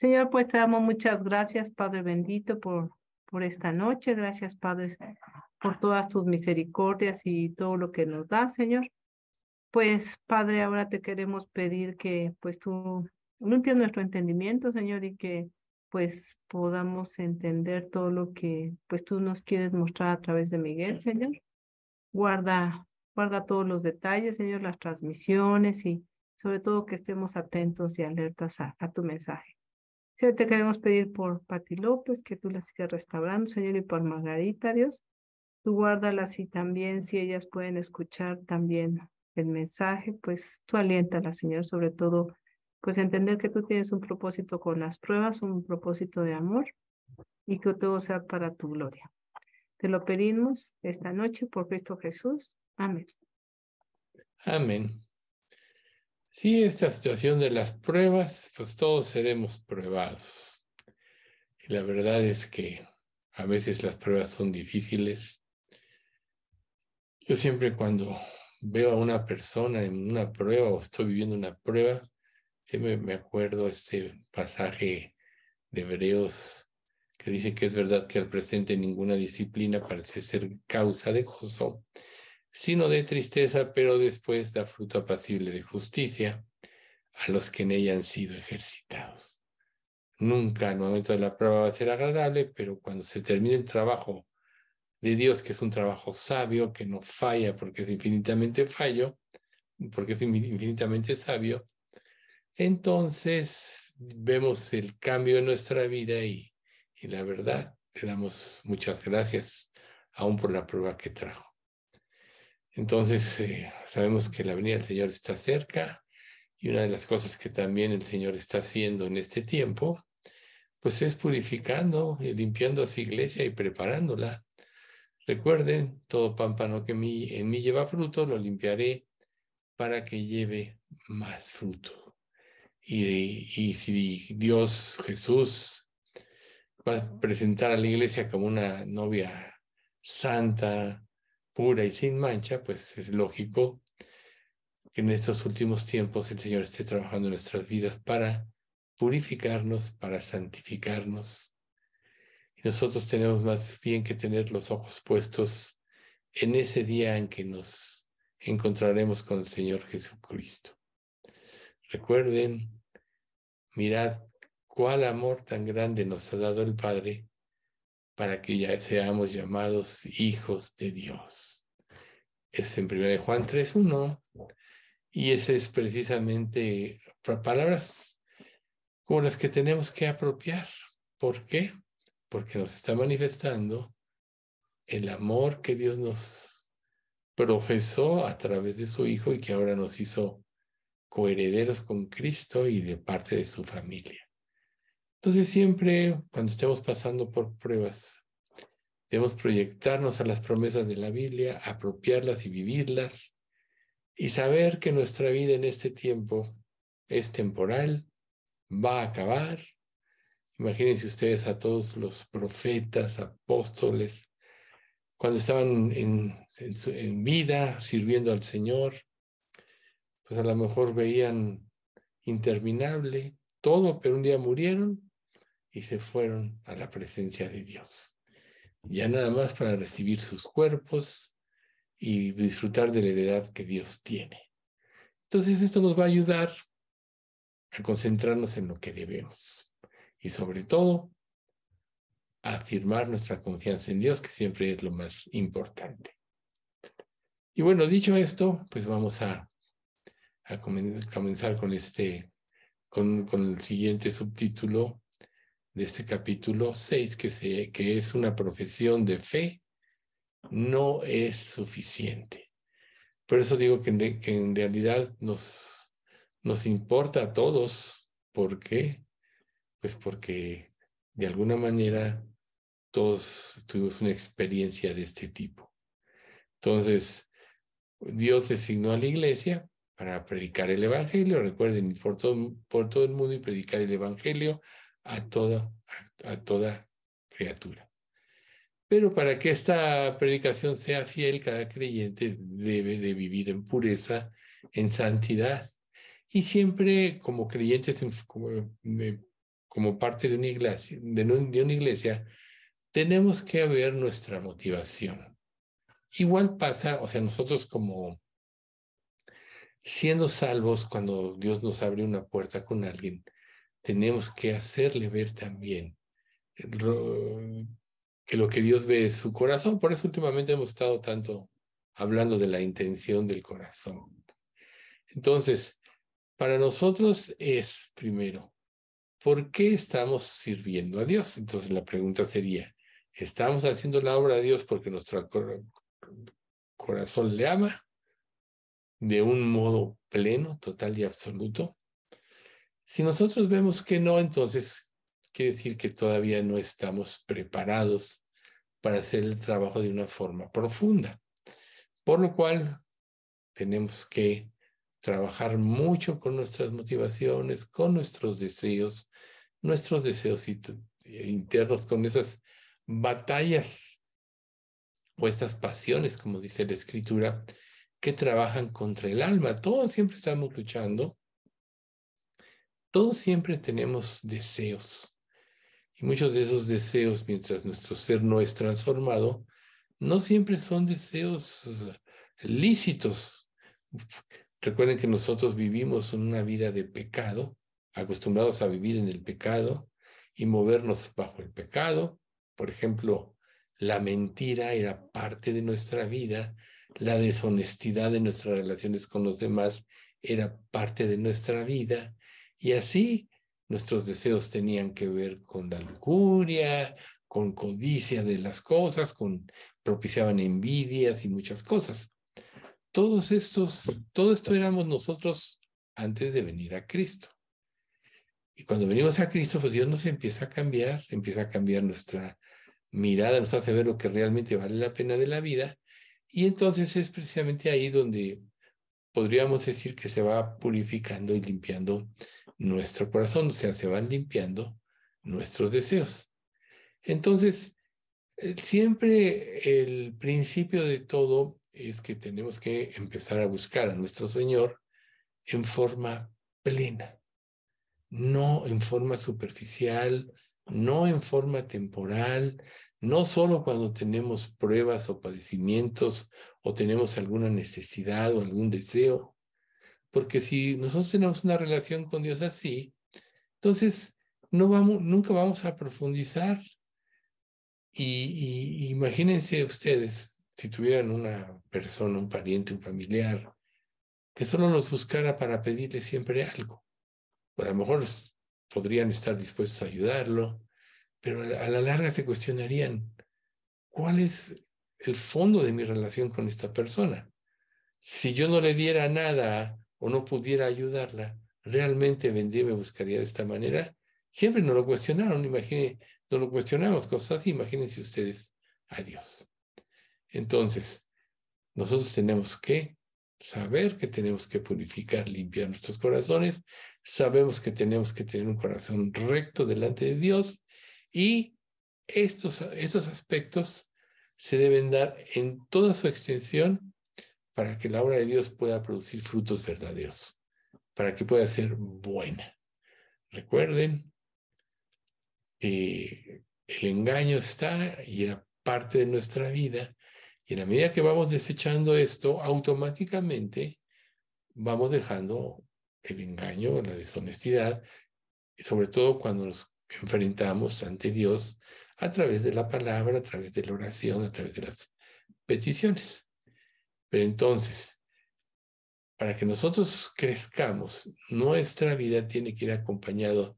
Señor, pues te damos muchas gracias, Padre bendito, por, por esta noche. Gracias, Padre, por todas tus misericordias y todo lo que nos das, Señor. Pues, Padre, ahora te queremos pedir que pues tú limpies nuestro entendimiento, Señor, y que pues podamos entender todo lo que pues tú nos quieres mostrar a través de Miguel, Señor. Guarda, guarda todos los detalles, Señor, las transmisiones y sobre todo que estemos atentos y alertas a, tu mensaje. Señor, te queremos pedir por Pati López, que tú la sigas restaurando, Señor, y por Margarita, Dios. Tú guárdalas y también si ellas pueden escuchar también el mensaje, pues tú aliéntalas, Señor, sobre todo pues entender que tú tienes un propósito con las pruebas, un propósito de amor y que todo sea para tu gloria. Te lo pedimos esta noche por Cristo Jesús. Amén. Amén. Sí, esta situación de las pruebas, pues todos seremos pruebados. Y la verdad es que a veces las pruebas son difíciles. Yo siempre cuando veo a una persona en una prueba o estoy viviendo una prueba, Siempre me acuerdo este pasaje de Hebreos que dice que es verdad que al presente ninguna disciplina parece ser causa de gozo, sino de tristeza, pero después da fruto apacible de justicia a los que en ella han sido ejercitados. Nunca el momento de la prueba va a ser agradable, pero cuando se termine el trabajo de Dios, que es un trabajo sabio, que no falla porque es infinitamente fallo, porque es infinitamente sabio, entonces vemos el cambio en nuestra vida y, la verdad, le damos muchas gracias aún por la prueba que trajo. Entonces, eh, sabemos que la venida del Señor está cerca y una de las cosas que también el Señor está haciendo en este tiempo, pues es purificando y limpiando a su iglesia y preparándola. Recuerden, todo pámpano que en mí lleva fruto, lo limpiaré para que lleve más fruto. Y, si Dios, Jesús, va a presentar a la iglesia como una novia santa, pura y sin mancha, pues es lógico que en estos últimos tiempos el Señor esté trabajando en nuestras vidas para purificarnos, para santificarnos. Y nosotros tenemos más bien que tener los ojos puestos en ese día en que nos encontraremos con el Señor Jesucristo. Recuerden, mirad cuál amor tan grande nos ha dado el Padre para que ya seamos llamados hijos de Dios. Es en 1 Juan 3.1 y ese es precisamente palabras como las que tenemos que apropiar. ¿Por qué? Porque nos está manifestando el amor que Dios nos profesó a través de su Hijo y que ahora nos hizo coherederos con Cristo y de parte de su familia. Entonces siempre cuando estemos pasando por pruebas, debemos proyectarnos a las promesas de la Biblia, apropiarlas y vivirlas y saber que nuestra vida en este tiempo es temporal, va a acabar. Imagínense ustedes a todos los profetas, apóstoles, cuando estaban en, en vida sirviendo al Señor, pues a lo mejor veían interminable todo, pero un día murieron y se fueron a la presencia de Dios. Ya nada más para recibir sus cuerpos y disfrutar de la heredad que Dios tiene. Entonces esto nos va a ayudar a concentrarnos en lo que debemos y sobre todo a afirmar nuestra confianza en Dios, que siempre es lo más importante. Y bueno, dicho esto, pues vamos a comenzar con este, con, el siguiente subtítulo de este capítulo 6, que, se, que es una profesión de fe, no es suficiente. Por eso digo que, en realidad nos, nos importa a todos. ¿Por qué? Pues porque de alguna manera todos tuvimos una experiencia de este tipo. Entonces, Dios designó a la iglesia para predicar el Evangelio. Recuerden, por todo, por todo el mundo y predicar el Evangelio a toda, a, toda criatura. Pero para que esta predicación sea fiel, cada creyente debe de vivir en pureza, en santidad. Y siempre como creyentes como parte de una iglesia, de una iglesia, tenemos que ver nuestra motivación. Igual pasa, o sea, nosotros como siendo salvos, cuando Dios nos abre una puerta con alguien, tenemos que hacerle ver también que lo que Dios ve es su corazón. Por eso últimamente hemos estado tanto hablando de la intención del corazón. Entonces, para nosotros es primero, ¿por qué estamos sirviendo a Dios? Entonces la pregunta sería, ¿estamos haciendo la obra de Dios porque nuestro corazón le ama de un modo pleno, total y absoluto? Si nosotros vemos que no, entonces quiere decir que todavía no estamos preparados para hacer el trabajo de una forma profunda. Por lo cual, tenemos que trabajar mucho con nuestras motivaciones, con nuestros deseos, nuestros deseos internos, con esas batallas o estas pasiones, como dice la escritura, que trabajan contra el alma. Todos siempre estamos luchando. Todos siempre tenemos deseos. Y muchos de esos deseos, mientras nuestro ser no es transformado, no siempre son deseos lícitos. Recuerden que nosotros vivimos una vida de pecado, acostumbrados a vivir en el pecado y movernos bajo el pecado. Por ejemplo, la mentira era parte de nuestra vida, la deshonestidad de nuestras relaciones con los demás era parte de nuestra vida y así Nuestros deseos tenían que ver con la lujuria, con codicia de las cosas, con propiciaban envidias y muchas cosas. Todos estos, todo esto éramos nosotros antes de venir a Cristo. Y cuando venimos a Cristo, pues Dios nos empieza a cambiar, empieza a cambiar nuestra mirada, nos hace ver lo que realmente vale la pena de la vida. Y entonces es precisamente ahí donde podríamos decir que se va purificando y limpiando nuestro corazón, o sea, se van limpiando nuestros deseos. Entonces, eh, siempre el principio de todo es que tenemos que empezar a buscar a nuestro Señor en forma plena, no en forma superficial, no en forma temporal, no solo cuando tenemos pruebas o padecimientos o tenemos alguna necesidad o algún deseo, porque si nosotros tenemos una relación con Dios así, entonces no vamos, nunca vamos a profundizar. Y, imagínense ustedes, si tuvieran una persona, un pariente, un familiar, que solo los buscara para pedirle siempre algo. a lo mejor podrían estar dispuestos a ayudarlo, pero a la larga se cuestionarían, ¿cuál es el fondo de mi relación con esta persona? Si yo no le diera nada o no pudiera ayudarla, realmente vendría y me buscaría de esta manera. Siempre nos lo cuestionaron, imagínense, nos lo cuestionamos, cosas así, imagínense ustedes a Dios. Entonces, nosotros tenemos que saber que tenemos que purificar, limpiar nuestros corazones, sabemos que tenemos que tener un corazón recto delante de Dios y estos, estos aspectos se deben dar en toda su extensión para que la obra de Dios pueda producir frutos verdaderos, para que pueda ser buena. Recuerden que el engaño está y era parte de nuestra vida, y en la medida que vamos desechando esto, automáticamente vamos dejando el engaño, la deshonestidad, sobre todo cuando nos enfrentamos ante Dios a través de la palabra, a través de la oración, a través de las peticiones. Pero entonces, para que nosotros crezcamos, nuestra vida tiene que ir acompañado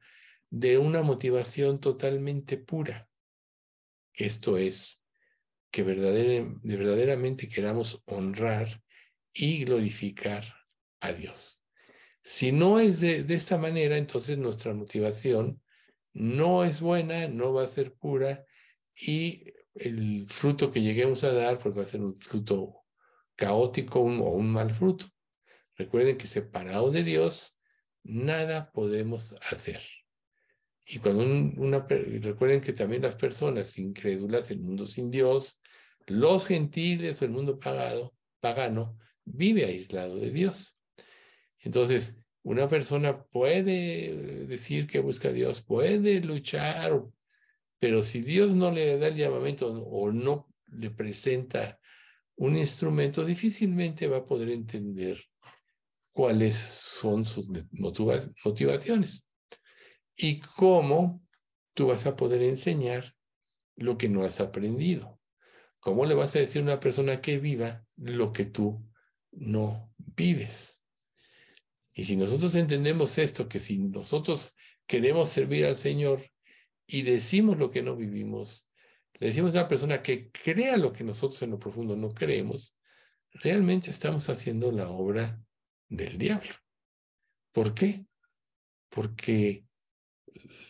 de una motivación totalmente pura. Esto es, que verdaderamente queramos honrar y glorificar a Dios. Si no es de, de esta manera, entonces nuestra motivación no es buena, no va a ser pura y el fruto que lleguemos a dar pues va a ser un fruto caótico o un mal fruto. Recuerden que separados de Dios, nada podemos hacer. Y cuando una, recuerden que también las personas incrédulas, el mundo sin Dios, los gentiles, el mundo pagado, pagano, vive aislado de Dios. Entonces, una persona puede decir que busca a Dios, puede luchar, pero si Dios no le da el llamamiento o no le presenta un instrumento, difícilmente va a poder entender cuáles son sus motivaciones y cómo tú vas a poder enseñar lo que no has aprendido. ¿Cómo le vas a decir a una persona que viva lo que tú no vives? Y si nosotros entendemos esto, que si nosotros queremos servir al Señor y decimos lo que no vivimos, decimos a una persona que crea lo que nosotros en lo profundo no creemos, realmente estamos haciendo la obra del diablo. ¿Por qué? Porque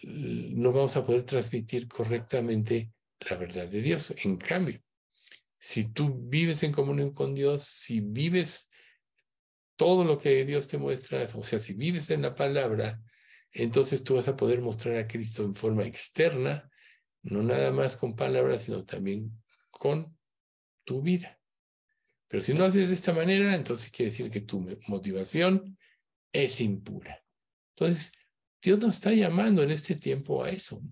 no vamos a poder transmitir correctamente la verdad de Dios. En cambio, si tú vives en comunión con Dios, si vives todo lo que Dios te muestra, o sea, si vives en la palabra, entonces tú vas a poder mostrar a Cristo en forma externa, no nada más con palabras, sino también con tu vida. Pero si no haces de esta manera, entonces quiere decir que tu motivación es impura. Entonces, Dios nos está llamando en este tiempo a eso,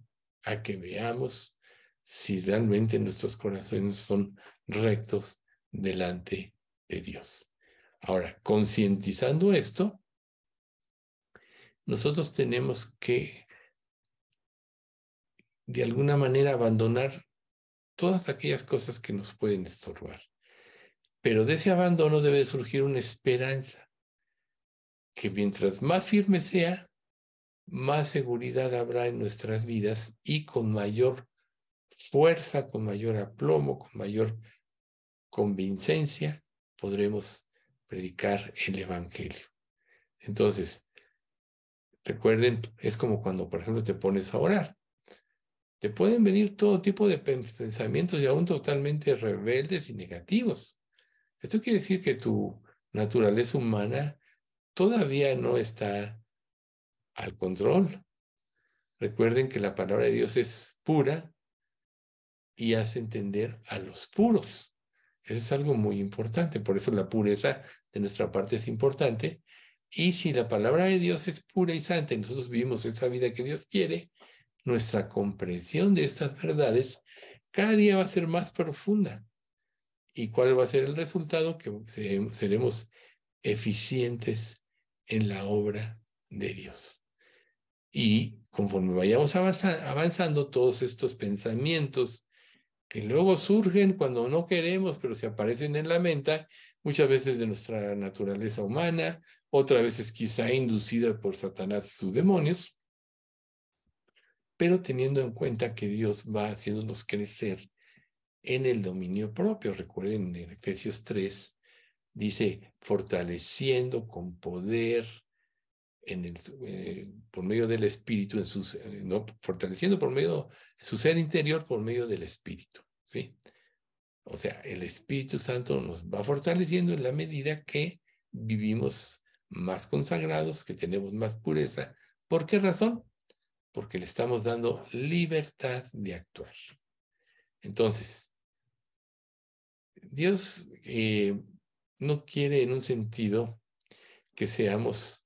a que veamos si realmente nuestros corazones son rectos delante de Dios. Ahora, concientizando esto, nosotros tenemos que de alguna manera abandonar todas aquellas cosas que nos pueden estorbar. Pero de ese abandono debe surgir una esperanza, que mientras más firme sea, más seguridad habrá en nuestras vidas y con mayor fuerza, con mayor aplomo, con mayor convincencia, podremos predicar el Evangelio. Entonces, recuerden, es como cuando, por ejemplo, te pones a orar. Te pueden venir todo tipo de pensamientos y aún totalmente rebeldes y negativos. Esto quiere decir que tu naturaleza humana todavía no está al control. Recuerden que la palabra de Dios es pura y hace entender a los puros. Eso es algo muy importante. Por eso la pureza de nuestra parte es importante. Y si la palabra de Dios es pura y santa y nosotros vivimos esa vida que Dios quiere, nuestra comprensión de estas verdades cada día va a ser más profunda. ¿Y cuál va a ser el resultado? Que seremos eficientes en la obra de Dios. Y conforme vayamos avanzando, todos estos pensamientos que luego surgen cuando no queremos, pero se aparecen en la mente, muchas veces de nuestra naturaleza humana, otras veces quizá inducida por Satanás y sus demonios, pero teniendo en cuenta que Dios va haciéndonos crecer en el dominio propio. Recuerden en Efesios 3, dice, fortaleciendo con poder en el, eh, por medio del Espíritu, en sus, no, fortaleciendo por medio su ser interior por medio del Espíritu. ¿sí? O sea, el Espíritu Santo nos va fortaleciendo en la medida que vivimos más consagrados, que tenemos más pureza. ¿Por qué razón? Porque le estamos dando libertad de actuar. Entonces, Dios eh, no quiere en un sentido que seamos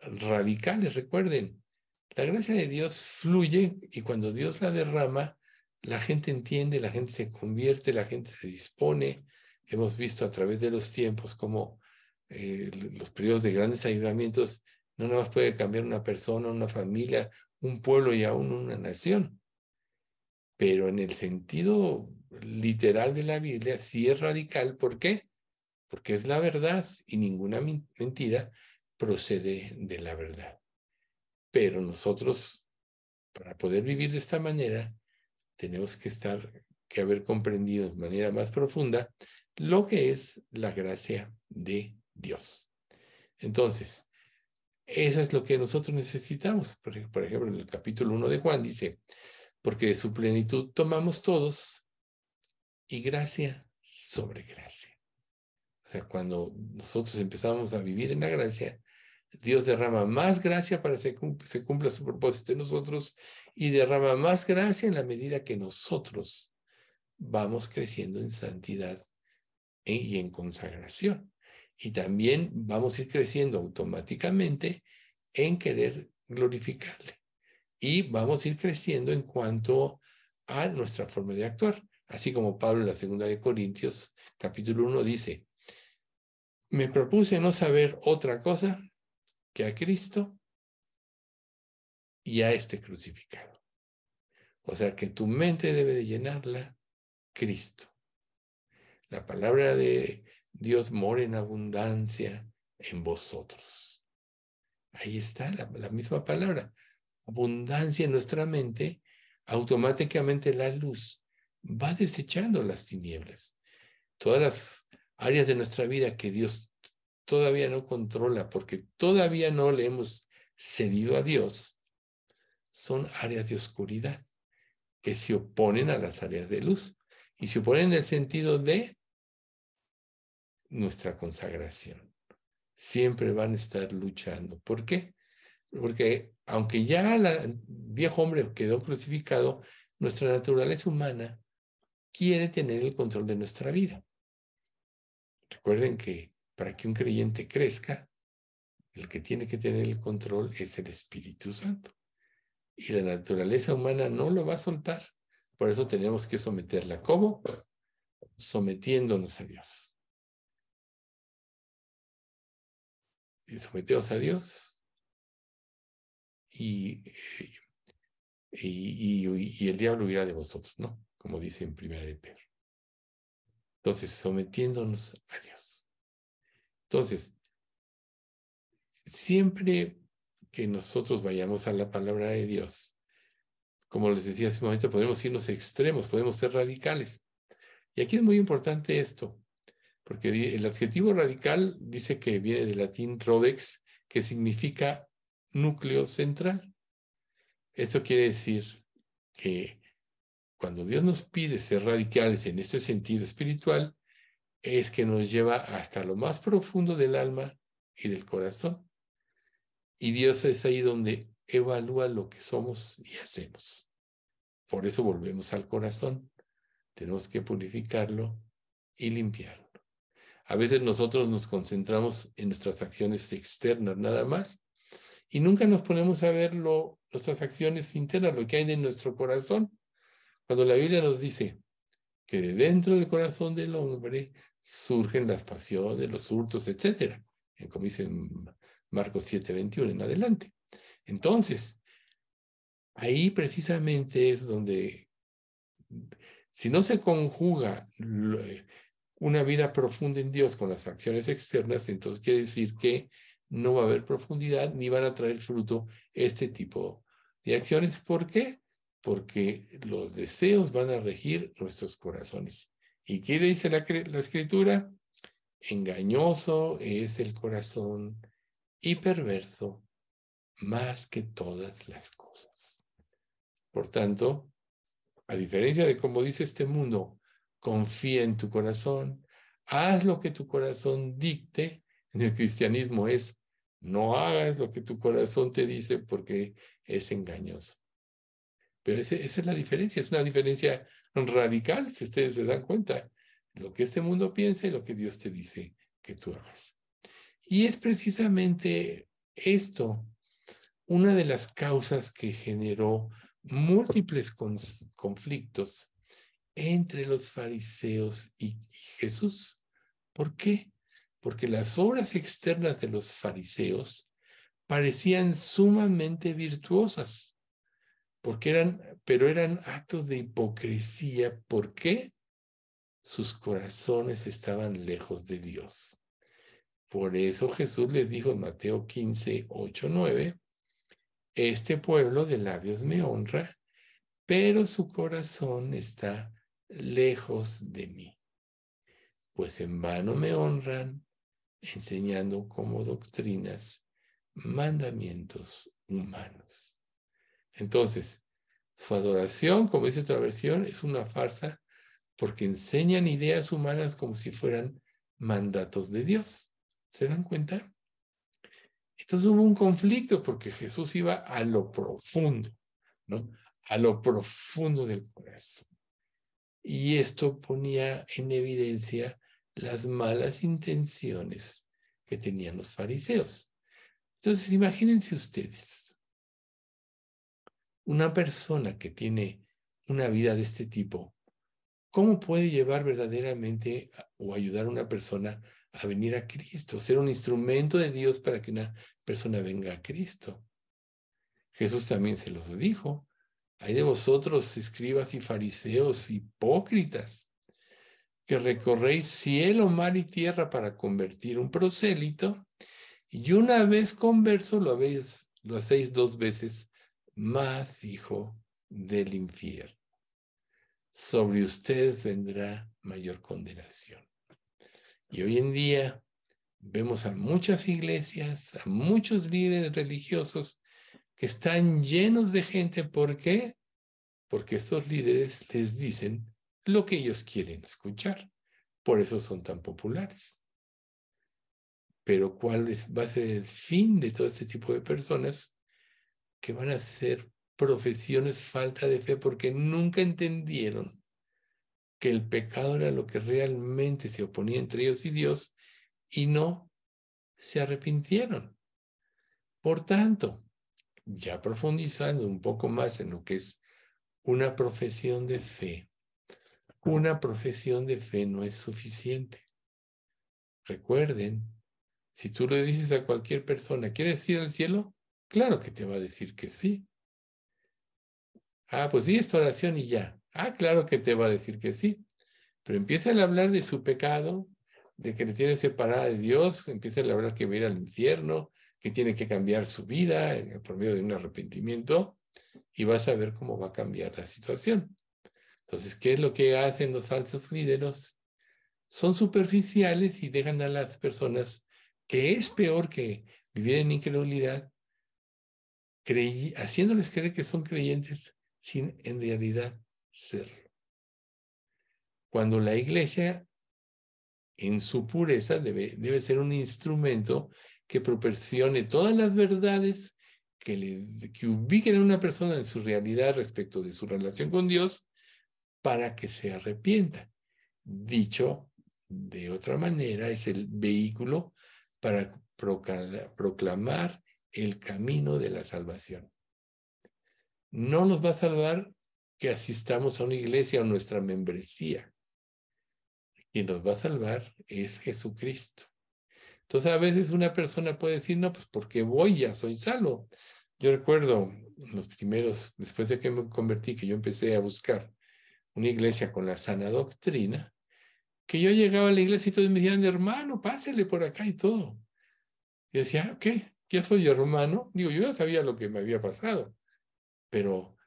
radicales. Recuerden, la gracia de Dios fluye y cuando Dios la derrama, la gente entiende, la gente se convierte, la gente se dispone. Hemos visto a través de los tiempos cómo eh, los periodos de grandes ayudamientos no nada más puede cambiar una persona, una familia, un pueblo y aún una nación. Pero en el sentido literal de la Biblia sí es radical. ¿Por qué? Porque es la verdad y ninguna mentira procede de la verdad. Pero nosotros, para poder vivir de esta manera, tenemos que estar, que haber comprendido de manera más profunda lo que es la gracia de Dios. Entonces, eso es lo que nosotros necesitamos. Por, ejemplo, en el capítulo 1 de Juan dice, porque de su plenitud tomamos todos y gracia sobre gracia. O sea, cuando nosotros empezamos a vivir en la gracia, Dios derrama más gracia para que se cumpla su propósito en nosotros y derrama más gracia en la medida que nosotros vamos creciendo en santidad y en consagración. Y también vamos a ir creciendo automáticamente en querer glorificarle. Y vamos a ir creciendo en cuanto a nuestra forma de actuar. Así como Pablo en la segunda de Corintios, capítulo 1, dice, me propuse no saber otra cosa que a Cristo y a este crucificado. O sea que tu mente debe de llenarla Cristo. La palabra de Dios mora en abundancia en vosotros. Ahí está la, misma palabra. Abundancia en nuestra mente, automáticamente la luz va desechando las tinieblas. Todas las áreas de nuestra vida que Dios todavía no controla porque todavía no le hemos cedido a Dios, son áreas de oscuridad que se oponen a las áreas de luz y se oponen en el sentido de nuestra consagración. Siempre van a estar luchando. ¿Por qué? Porque aunque ya el viejo hombre quedó crucificado, nuestra naturaleza humana quiere tener el control de nuestra vida. Recuerden que para que un creyente crezca, el que tiene que tener el control es el Espíritu Santo. Y la naturaleza humana no lo va a soltar. Por eso tenemos que someterla. ¿Cómo? Sometiéndonos a Dios. Y sometemos a Dios. Y, y, y, el diablo irá de vosotros, ¿no? Como dice en primera de Pedro. Entonces, sometiéndonos a Dios. Entonces, siempre que nosotros vayamos a la palabra de Dios, como les decía hace un momento, podemos irnos extremos, podemos ser radicales. Y aquí es muy importante esto, porque el adjetivo radical dice que viene del latín rodex, que significa núcleo central. Esto quiere decir que cuando Dios nos pide ser radicales en este sentido espiritual, es que nos lleva hasta lo más profundo del alma y del corazón. Y Dios es ahí donde evalúa lo que somos y hacemos. Por eso volvemos al corazón. Tenemos que purificarlo y limpiarlo. A veces nosotros nos concentramos en nuestras acciones externas nada más y nunca nos ponemos a ver nuestras acciones internas, lo que hay en nuestro corazón. Cuando la Biblia nos dice que de dentro del corazón del hombre surgen las pasiones, los hurtos, etc. Como dice Marcos 7, 21 en adelante. Entonces, ahí precisamente es donde, si no se conjuga una vida profunda en Dios con las acciones externas, entonces quiere decir que no va a haber profundidad ni van a traer fruto este tipo de acciones. ¿Por qué? Porque los deseos van a regir nuestros corazones. ¿Y qué dice la, la escritura? Engañoso es el corazón y perverso más que todas las cosas. Por tanto, a diferencia de como dice este mundo, confía en tu corazón, haz lo que tu corazón dicte. En el cristianismo es, no hagas lo que tu corazón te dice porque es engañoso. Pero esa es la diferencia, es una diferencia radical, si ustedes se dan cuenta, lo que este mundo piensa y lo que Dios te dice que tú hagas. Y es precisamente esto una de las causas que generó múltiples conflictos entre los fariseos y Jesús. ¿Por qué? Porque las obras externas de los fariseos parecían sumamente virtuosas porque eran, pero eran actos de hipocresía. ¿Por qué? Sus corazones estaban lejos de Dios. Por eso Jesús les dijo en Mateo 15, 8, 9, este pueblo de labios me honra, pero su corazón está lejos de mí. Pues en vano me honran, enseñando como doctrinas mandamientos humanos. Entonces, su adoración, como dice otra versión, es una farsa porque enseñan ideas humanas como si fueran mandatos de Dios. ¿Se dan cuenta? Entonces hubo un conflicto porque Jesús iba a lo profundo, ¿no? A lo profundo del corazón. Y esto ponía en evidencia las malas intenciones que tenían los fariseos. Entonces, imagínense ustedes, una persona que tiene una vida de este tipo, ¿cómo puede llevar verdaderamente o ayudar a una persona a venir a Cristo, ser un instrumento de Dios para que una persona venga a Cristo? Jesús también se los dijo. Hay de vosotros, escribas y fariseos, hipócritas, que recorréis cielo, mar y tierra para convertir un prosélito, y una vez converso lo, habéis, lo hacéis dos veces más hijo del infierno. Sobre ustedes vendrá mayor condenación. Y hoy en día vemos a muchas iglesias, a muchos líderes religiosos están llenos de gente. ¿Por qué? Porque estos líderes les dicen lo que ellos quieren escuchar. Por eso son tan populares. Pero ¿cuál va a ser el fin de todo este tipo de personas que van a hacer profesiones falta de fe porque nunca entendieron que el pecado era lo que realmente se oponía entre ellos y Dios y no se arrepintieron? Por tanto, ya profundizando un poco más en lo que es una profesión de fe, una profesión de fe no es suficiente. Recuerden, si tú le dices a cualquier persona, ¿quieres ir al cielo? Claro que te va a decir que sí. Ah, pues sí, esta oración y ya. Ah, claro que te va a decir que sí. Pero empieza a hablar de su pecado, de que le tiene separada de Dios, empieza a hablar que va a ir al infierno, que tiene que cambiar su vida por medio de un arrepentimiento y vas a ver cómo va a cambiar la situación. Entonces, ¿qué es lo que hacen los falsos líderes? Son superficiales y dejan a las personas, que es peor que vivir en incredulidad, haciéndoles creer que son creyentes sin en realidad serlo. Cuando la iglesia, en su pureza, debe, debe ser un instrumento que proporcione todas las verdades que, ubiquen a una persona en su realidad respecto de su relación con Dios para que se arrepienta. Dicho de otra manera, es el vehículo para proclamar el camino de la salvación. No nos va a salvar que asistamos a una iglesia o nuestra membresía. Quien nos va a salvar es Jesucristo. Entonces a veces una persona puede decir, no, pues porque voy ya soy salvo. Yo recuerdo los primeros, después de que me convertí, que yo empecé a buscar una iglesia con la sana doctrina, que yo llegaba a la iglesia y todos me decían, hermano, pásele por acá y todo. Y decía, ah, ¿qué? ¿Ya soy hermano? Digo, yo ya sabía lo que me había pasado, pero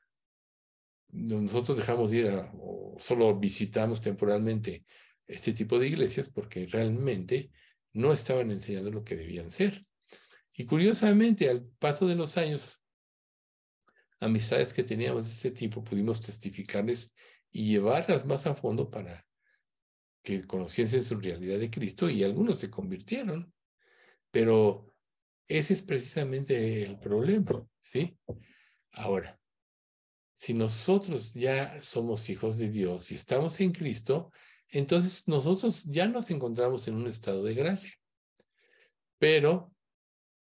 nosotros dejamos de ir a, o solo visitamos temporalmente este tipo de iglesias porque realmente no estaban enseñando lo que debían ser. Y curiosamente, al paso de los años, amistades que teníamos de ese tipo, pudimos testificarles y llevarlas más a fondo para que conociesen su realidad de Cristo y algunos se convirtieron. Pero ese es precisamente el problema, ¿sí? Ahora, si nosotros ya somos hijos de Dios y estamos en Cristo, entonces nosotros ya nos encontramos en un estado de gracia. Pero,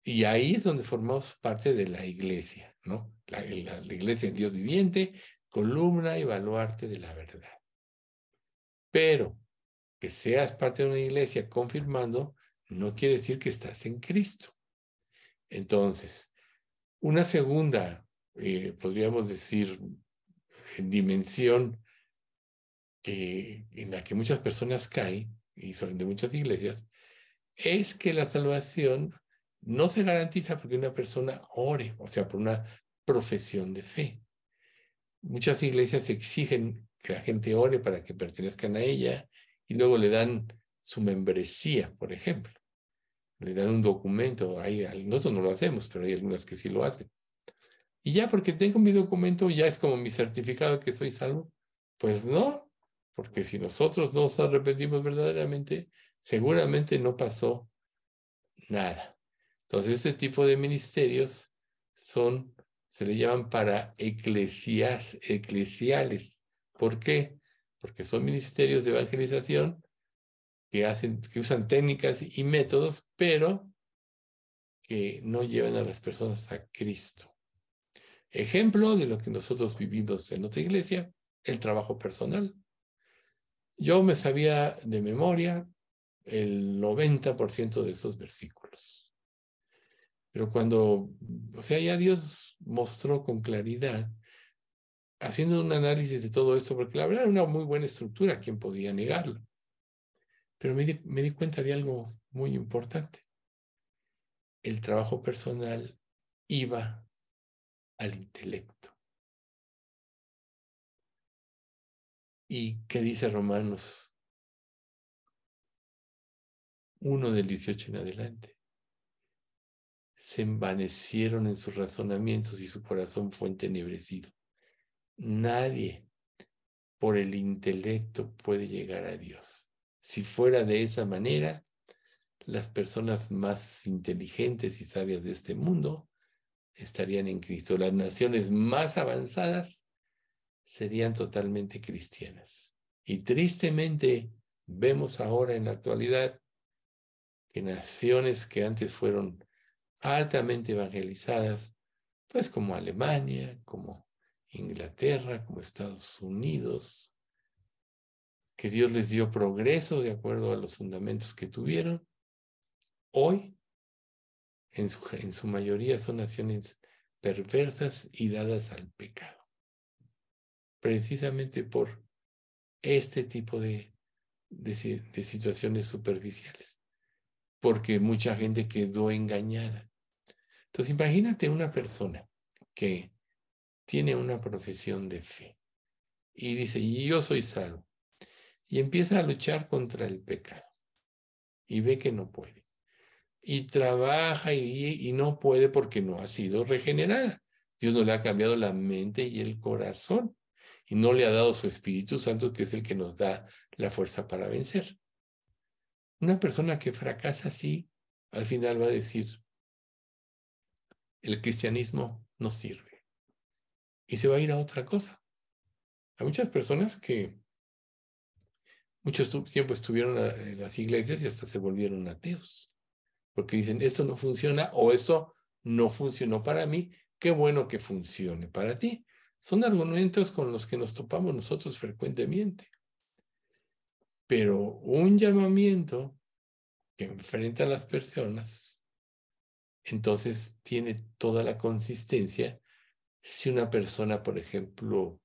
y ahí es donde formamos parte de la iglesia, ¿no? La, iglesia de Dios viviente, columna y baluarte de la verdad. Pero que seas parte de una iglesia confirmando, no quiere decir que estás en Cristo. Entonces, una segunda, eh, podríamos decir, dimensión que, en la que muchas personas caen, y son de muchas iglesias, es que la salvación no se garantiza porque una persona ore, o sea, por una profesión de fe. Muchas iglesias exigen que la gente ore para que pertenezcan a ella y luego le dan su membresía, por ejemplo. Le dan un documento. Hay, nosotros no lo hacemos, pero hay algunas que sí lo hacen. Y ya porque tengo mi documento, ya es como mi certificado que soy salvo. Pues no, porque si nosotros nos arrepentimos verdaderamente, seguramente no pasó nada. Entonces, este tipo de ministerios son, se le llaman para eclesias, eclesiales. ¿Por qué? Porque son ministerios de evangelización que, hacen, que usan técnicas y métodos, pero que no llevan a las personas a Cristo. Ejemplo de lo que nosotros vivimos en nuestra iglesia, el trabajo personal. Yo me sabía de memoria el 90% de esos versículos. Pero cuando, o sea, ya Dios mostró con claridad, haciendo un análisis de todo esto, porque la verdad era una muy buena estructura, ¿quién podía negarlo? Pero me di, me di cuenta de algo muy importante. El trabajo personal iba al intelecto. ¿Y qué dice Romanos? Uno del 18 en adelante. Se envanecieron en sus razonamientos y su corazón fue entenebrecido. Nadie por el intelecto puede llegar a Dios. Si fuera de esa manera, las personas más inteligentes y sabias de este mundo estarían en Cristo. Las naciones más avanzadas serían totalmente cristianas. Y tristemente vemos ahora en la actualidad que naciones que antes fueron altamente evangelizadas, pues como Alemania, como Inglaterra, como Estados Unidos, que Dios les dio progreso de acuerdo a los fundamentos que tuvieron, hoy en su, en su mayoría son naciones perversas y dadas al pecado. Precisamente por este tipo de, de, situaciones superficiales. Porque mucha gente quedó engañada. Entonces imagínate una persona que tiene una profesión de fe y dice, y yo soy salvo. Y empieza a luchar contra el pecado y ve que no puede y trabaja y, no puede porque no ha sido regenerada. Dios no le ha cambiado la mente y el corazón y no le ha dado su Espíritu Santo, que es el que nos da la fuerza para vencer. Una persona que fracasa así, al final va a decir, el cristianismo no sirve. Y se va a ir a otra cosa. Hay muchas personas que mucho tiempo estuvieron en las iglesias y hasta se volvieron ateos porque dicen, esto no funciona o esto no funcionó para mí, qué bueno que funcione para ti. Son argumentos con los que nos topamos nosotros frecuentemente. Pero un llamamiento que enfrenta a las personas, entonces tiene toda la consistencia si una persona, por ejemplo,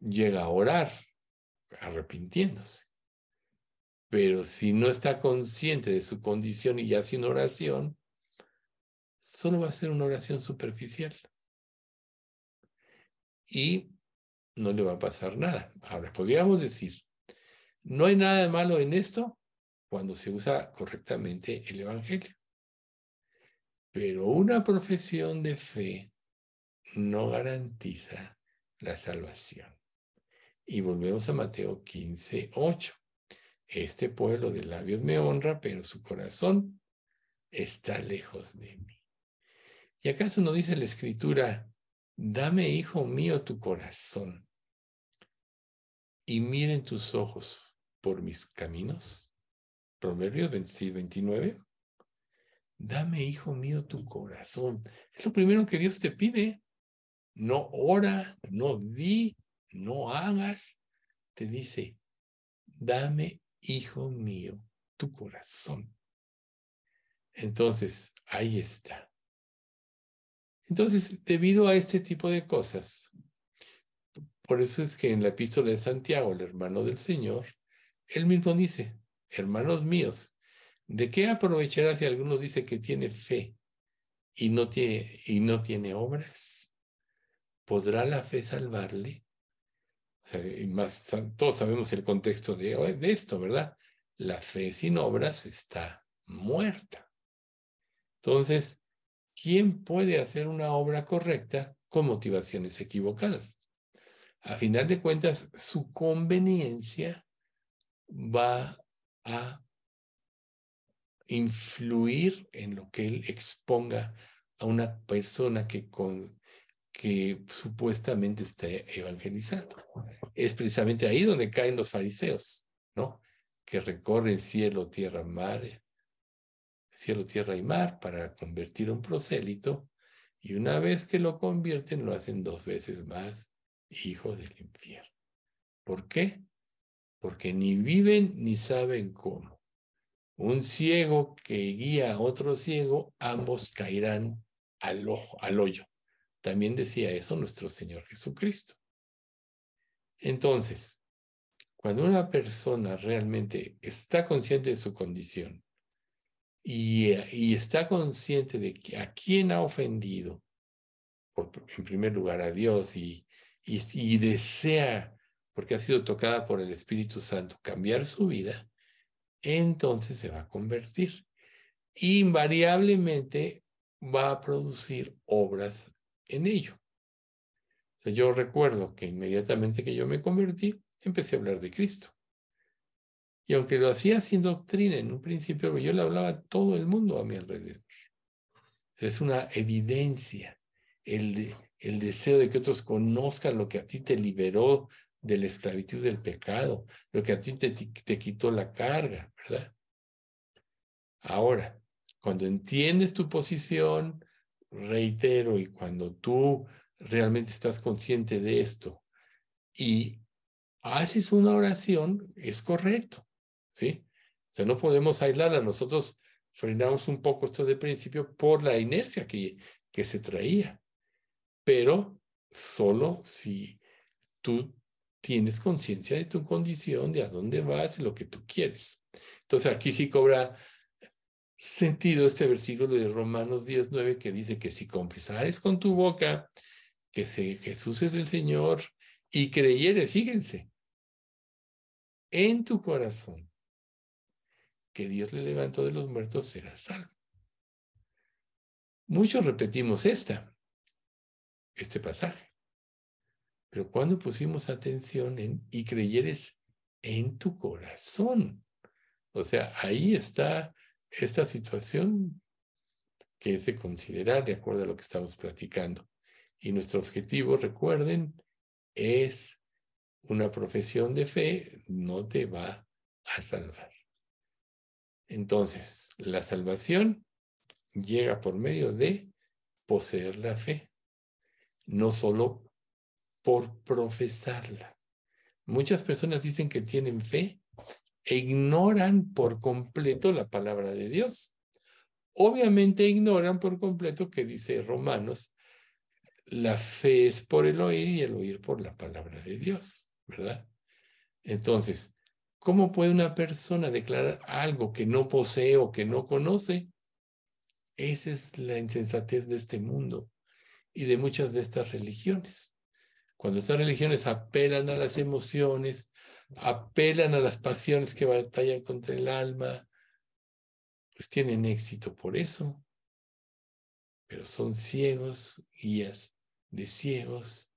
llega a orar arrepintiéndose. Pero si no está consciente de su condición y ya sin oración, solo va a ser una oración superficial. Y no le va a pasar nada. Ahora, podríamos decir, no hay nada de malo en esto cuando se usa correctamente el Evangelio. Pero una profesión de fe no garantiza la salvación. Y volvemos a Mateo 15, 8. Este pueblo de labios me honra, pero su corazón está lejos de mí. ¿Y acaso no dice la escritura, dame, hijo mío, tu corazón y miren tus ojos por mis caminos? Proverbios 26, 29. Dame, hijo mío, tu corazón. Es lo primero que Dios te pide. No ora, no di, no hagas. Te dice, dame hijo mío, tu corazón. Entonces, ahí está. Entonces, debido a este tipo de cosas, por eso es que en la epístola de Santiago, el hermano del Señor, él mismo dice, hermanos míos, ¿de qué aprovechará si alguno dice que tiene fe y no tiene, y no tiene obras? ¿Podrá la fe salvarle? más, todos sabemos el contexto de esto, ¿verdad? La fe sin obras está muerta. Entonces, ¿quién puede hacer una obra correcta con motivaciones equivocadas? A final de cuentas, su conveniencia va a influir en lo que él exponga a una persona que supuestamente está evangelizando. Es precisamente ahí donde caen los fariseos, ¿no? Que recorren cielo, tierra, mar, cielo, tierra y mar para convertir un prosélito, y una vez que lo convierten, lo hacen dos veces más hijo del infierno. ¿Por qué? Porque ni viven ni saben cómo. Un ciego que guía a otro ciego, ambos caerán al, ojo, al hoyo. También decía eso nuestro Señor Jesucristo. Entonces, cuando una persona realmente está consciente de su condición y, está consciente de que a quién ha ofendido, en primer lugar a Dios, y, y desea, porque ha sido tocada por el Espíritu Santo, cambiar su vida, entonces se va a convertir. Invariablemente va a producir obras en ello. yo recuerdo que inmediatamente que yo me convertí, empecé a hablar de Cristo. Y aunque lo hacía sin doctrina en un principio, yo le hablaba a todo el mundo a mi alrededor. Es una evidencia el, el deseo de que otros conozcan lo que a ti te liberó de la esclavitud del pecado, lo que a ti te, te quitó la carga, ¿verdad? Ahora, cuando entiendes tu posición, reitero, y cuando tú realmente estás consciente de esto y haces una oración, es correcto, ¿sí? O sea, no podemos aislarla. Nosotros frenamos un poco esto de principio por la inercia que, que se traía, pero solo si tú tienes conciencia de tu condición, de a dónde vas y lo que tú quieres. Entonces aquí sí cobra sentido este versículo de Romanos 19 que dice que si confesares con tu boca que Jesús es el Señor y creyeres, síguense, en tu corazón que Dios le levantó de los muertos, serás salvo. Muchos repetimos esta, este pasaje. Pero cuando pusimos atención en y creyeres en tu corazón, o sea, ahí está esta situación que es de considerar de acuerdo a lo que estamos platicando. Y nuestro objetivo, recuerden, es una profesión de fe, no te va a salvar. Entonces, la salvación llega por medio de poseer la fe, no solo por profesarla. Muchas personas dicen que tienen fe e ignoran por completo la palabra de Dios. Obviamente ignoran por completo que dice Romanos, la fe es por el oír y el oír por la palabra de Dios, ¿verdad? Entonces, ¿cómo puede una persona declarar algo que no posee o que no conoce? Esa es la insensatez de este mundo y de muchas de estas religiones. Cuando estas religiones apelan a las emociones, apelan a las pasiones que batallan contra el alma, pues tienen éxito por eso. Pero son ciegos, guías de ciegos,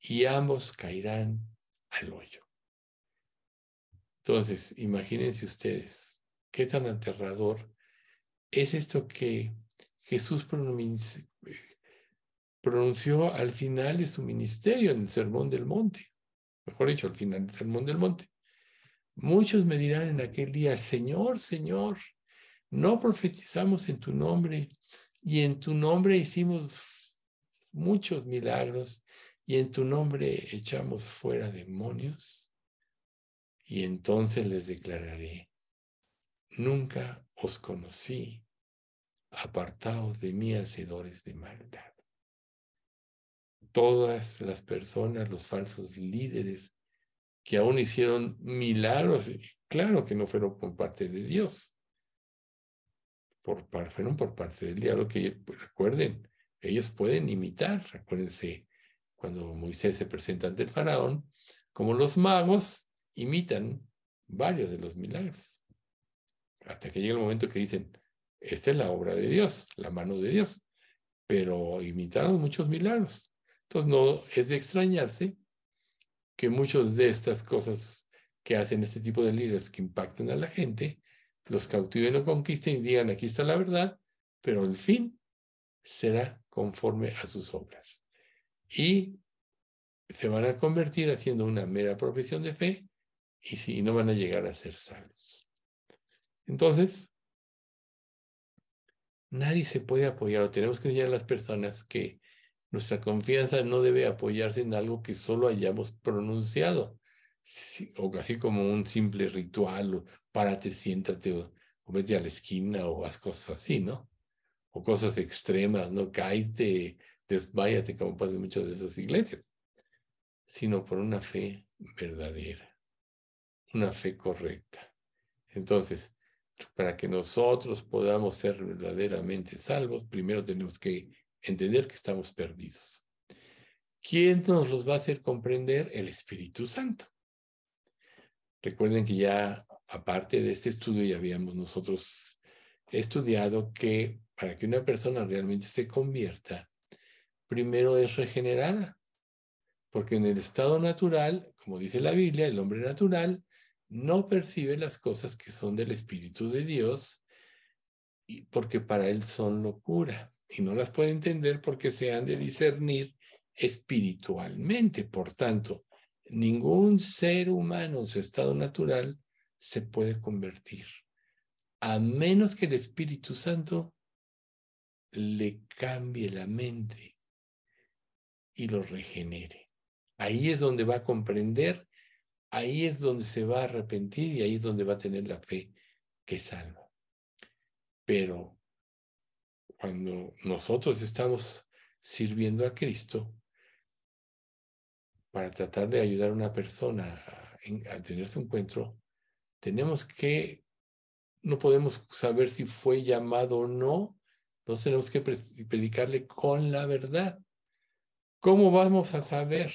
y ambos caerán al hoyo. Entonces, imagínense ustedes, qué tan aterrador es esto que Jesús pronunció al final de su ministerio en el Sermón del Monte mejor dicho, al final del Sermón del Monte. Muchos me dirán en aquel día, Señor, Señor, no profetizamos en tu nombre y en tu nombre hicimos muchos milagros y en tu nombre echamos fuera demonios. Y entonces les declararé, nunca os conocí, apartados de mí, hacedores de maldad. Todas las personas, los falsos líderes que aún hicieron milagros, claro que no fueron por parte de Dios, por, fueron por parte del diablo, que pues, recuerden, ellos pueden imitar, recuérdense cuando Moisés se presenta ante el faraón, como los magos imitan varios de los milagros, hasta que llega el momento que dicen, esta es la obra de Dios, la mano de Dios, pero imitaron muchos milagros. Entonces no es de extrañarse que muchas de estas cosas que hacen este tipo de líderes que impactan a la gente, los cautiven o conquisten y digan, aquí está la verdad, pero el fin será conforme a sus obras. Y se van a convertir haciendo una mera profesión de fe y si no van a llegar a ser sabios. Entonces, nadie se puede apoyar o tenemos que enseñar a las personas que nuestra confianza no debe apoyarse en algo que solo hayamos pronunciado, o así como un simple ritual, o párate, siéntate, o, vete a la esquina, o haz cosas así, ¿no? O cosas extremas, ¿no? Cállate, desmayate, como pasa en muchas de esas iglesias, sino por una fe verdadera, una fe correcta. Entonces, para que nosotros podamos ser verdaderamente salvos, primero tenemos que entender que estamos perdidos. ¿Quién nos los va a hacer comprender? El Espíritu Santo. Recuerden que ya, aparte de este estudio, ya habíamos nosotros estudiado que para que una persona realmente se convierta, primero es regenerada. Porque en el estado natural, como dice la Biblia, el hombre natural no percibe las cosas que son del Espíritu de Dios y porque para él son locura y no las puede entender porque se han de discernir espiritualmente. Por tanto, ningún ser humano en su estado natural se puede convertir, a menos que el Espíritu Santo le cambie la mente y lo regenere. Ahí es donde va a comprender, ahí es donde se va a arrepentir y ahí es donde va a tener la fe que salva. Pero cuando nosotros estamos sirviendo a Cristo para tratar de ayudar a una persona a, tener su encuentro, tenemos que, no podemos saber si fue llamado o no, no tenemos que predicarle con la verdad. ¿Cómo vamos a saber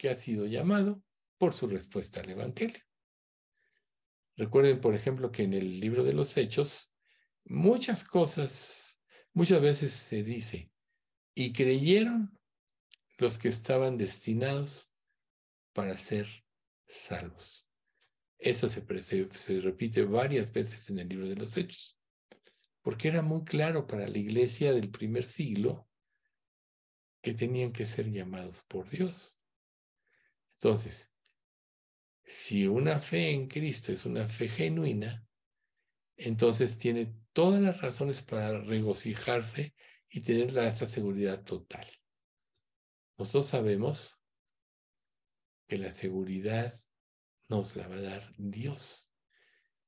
que ha sido llamado? Por su respuesta al Evangelio. Recuerden, por ejemplo, que en el libro de los Hechos, muchas cosas, muchas veces se dice, y creyeron los que estaban destinados para ser salvos. Eso se, se, repite varias veces en el libro de los Hechos, porque era muy claro para la iglesia del primer siglo que tenían que ser llamados por Dios. Entonces, si una fe en Cristo es una fe genuina, entonces tiene todas las razones para regocijarse y tener esa seguridad total. Nosotros sabemos que la seguridad nos la va a dar Dios.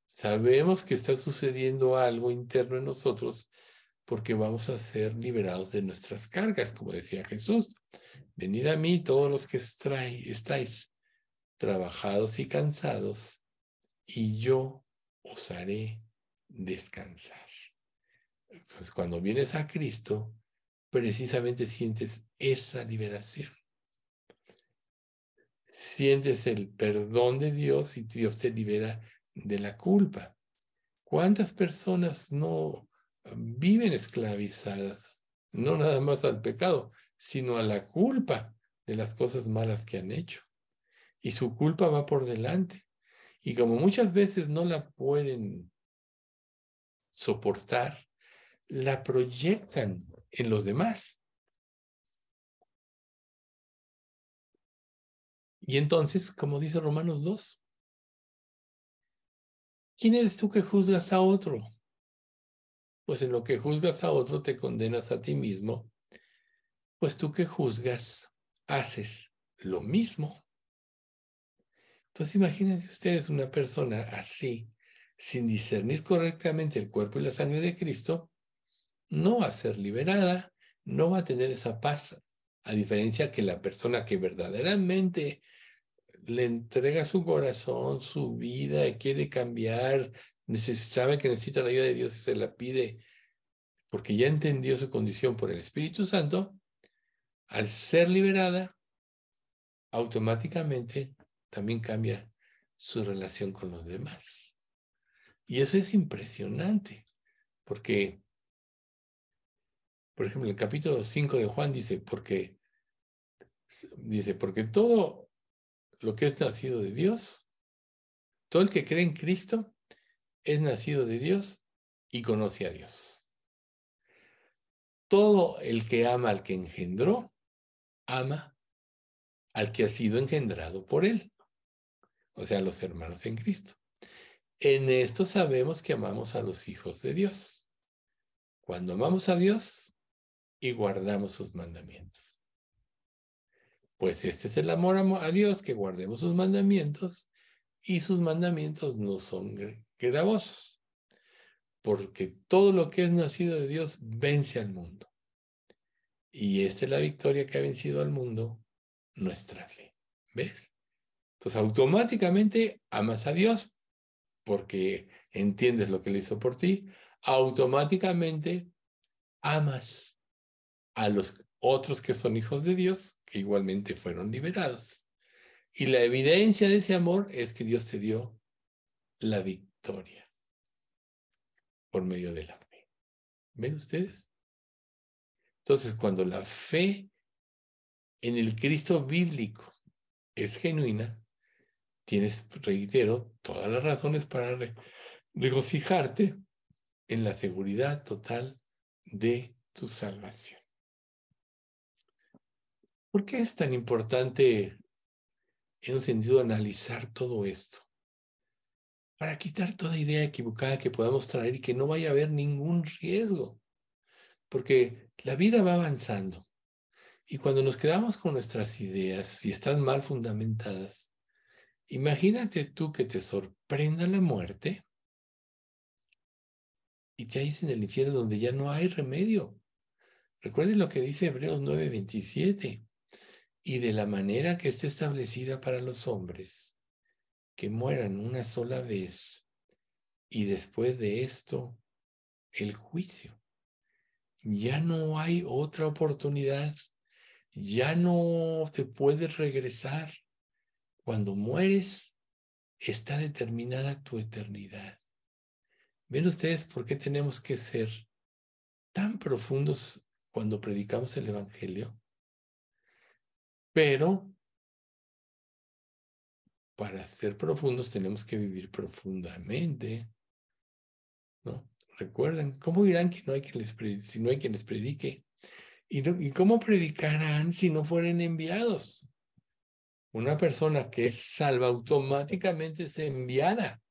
Sabemos que está sucediendo algo interno en nosotros porque vamos a ser liberados de nuestras cargas, como decía Jesús. Venid a mí todos los que estáis trabajados y cansados, y yo os haré descansar. Entonces, cuando vienes a Cristo, precisamente sientes esa liberación. Sientes el perdón de Dios y Dios te libera de la culpa. ¿Cuántas personas no viven esclavizadas? No nada más al pecado, sino a la culpa de las cosas malas que han hecho. Y su culpa va por delante. Y como muchas veces no la pueden soportar, la proyectan en los demás. Y entonces, como dice Romanos 2, ¿quién eres tú que juzgas a otro? Pues en lo que juzgas a otro te condenas a ti mismo, pues tú que juzgas haces lo mismo. Entonces imagínense ustedes una persona así, sin discernir correctamente el cuerpo y la sangre de Cristo, no va a ser liberada, no va a tener esa paz, a diferencia que la persona que verdaderamente le entrega su corazón, su vida, quiere cambiar, sabe que necesita la ayuda de Dios y se la pide porque ya entendió su condición por el Espíritu Santo, al ser liberada, automáticamente también cambia su relación con los demás. Y eso es impresionante, porque, por ejemplo, el capítulo 5 de Juan dice, porque, dice, porque todo lo que es nacido de Dios, todo el que cree en Cristo es nacido de Dios y conoce a Dios. Todo el que ama al que engendró, ama al que ha sido engendrado por él, o sea, los hermanos en Cristo. En esto sabemos que amamos a los hijos de Dios. Cuando amamos a Dios y guardamos sus mandamientos. Pues este es el amor a Dios, que guardemos sus mandamientos y sus mandamientos no son gravosos, porque todo lo que es nacido de Dios vence al mundo. Y esta es la victoria que ha vencido al mundo, nuestra fe. ¿Ves? Entonces automáticamente amas a Dios porque entiendes lo que Él hizo por ti, automáticamente amas a los otros que son hijos de Dios, que igualmente fueron liberados. Y la evidencia de ese amor es que Dios te dio la victoria por medio de la fe. ¿Ven ustedes? Entonces, cuando la fe en el Cristo bíblico es genuina, tienes, reitero, todas las razones para regocijarte en la seguridad total de tu salvación. ¿Por qué es tan importante en un sentido analizar todo esto? Para quitar toda idea equivocada que podamos traer y que no vaya a haber ningún riesgo. Porque la vida va avanzando. Y cuando nos quedamos con nuestras ideas y están mal fundamentadas, imagínate tú que te sorprenda la muerte y te halles en el infierno donde ya no hay remedio. Recuerden lo que dice Hebreos 9:27 y de la manera que esté establecida para los hombres, mueran una sola vez y después de esto el juicio. Ya no hay otra oportunidad, ya no te puedes regresar. Cuando mueres, está determinada tu eternidad. ¿Ven ustedes por qué tenemos que ser tan profundos cuando predicamos el Evangelio? Pero para ser profundos tenemos que vivir profundamente. ¿no? Recuerden, ¿cómo dirán que no hay quien les si no hay quien les predique? ¿Y, ¿Y cómo predicarán si no fueren enviados? Una persona que es salva automáticamente es enviada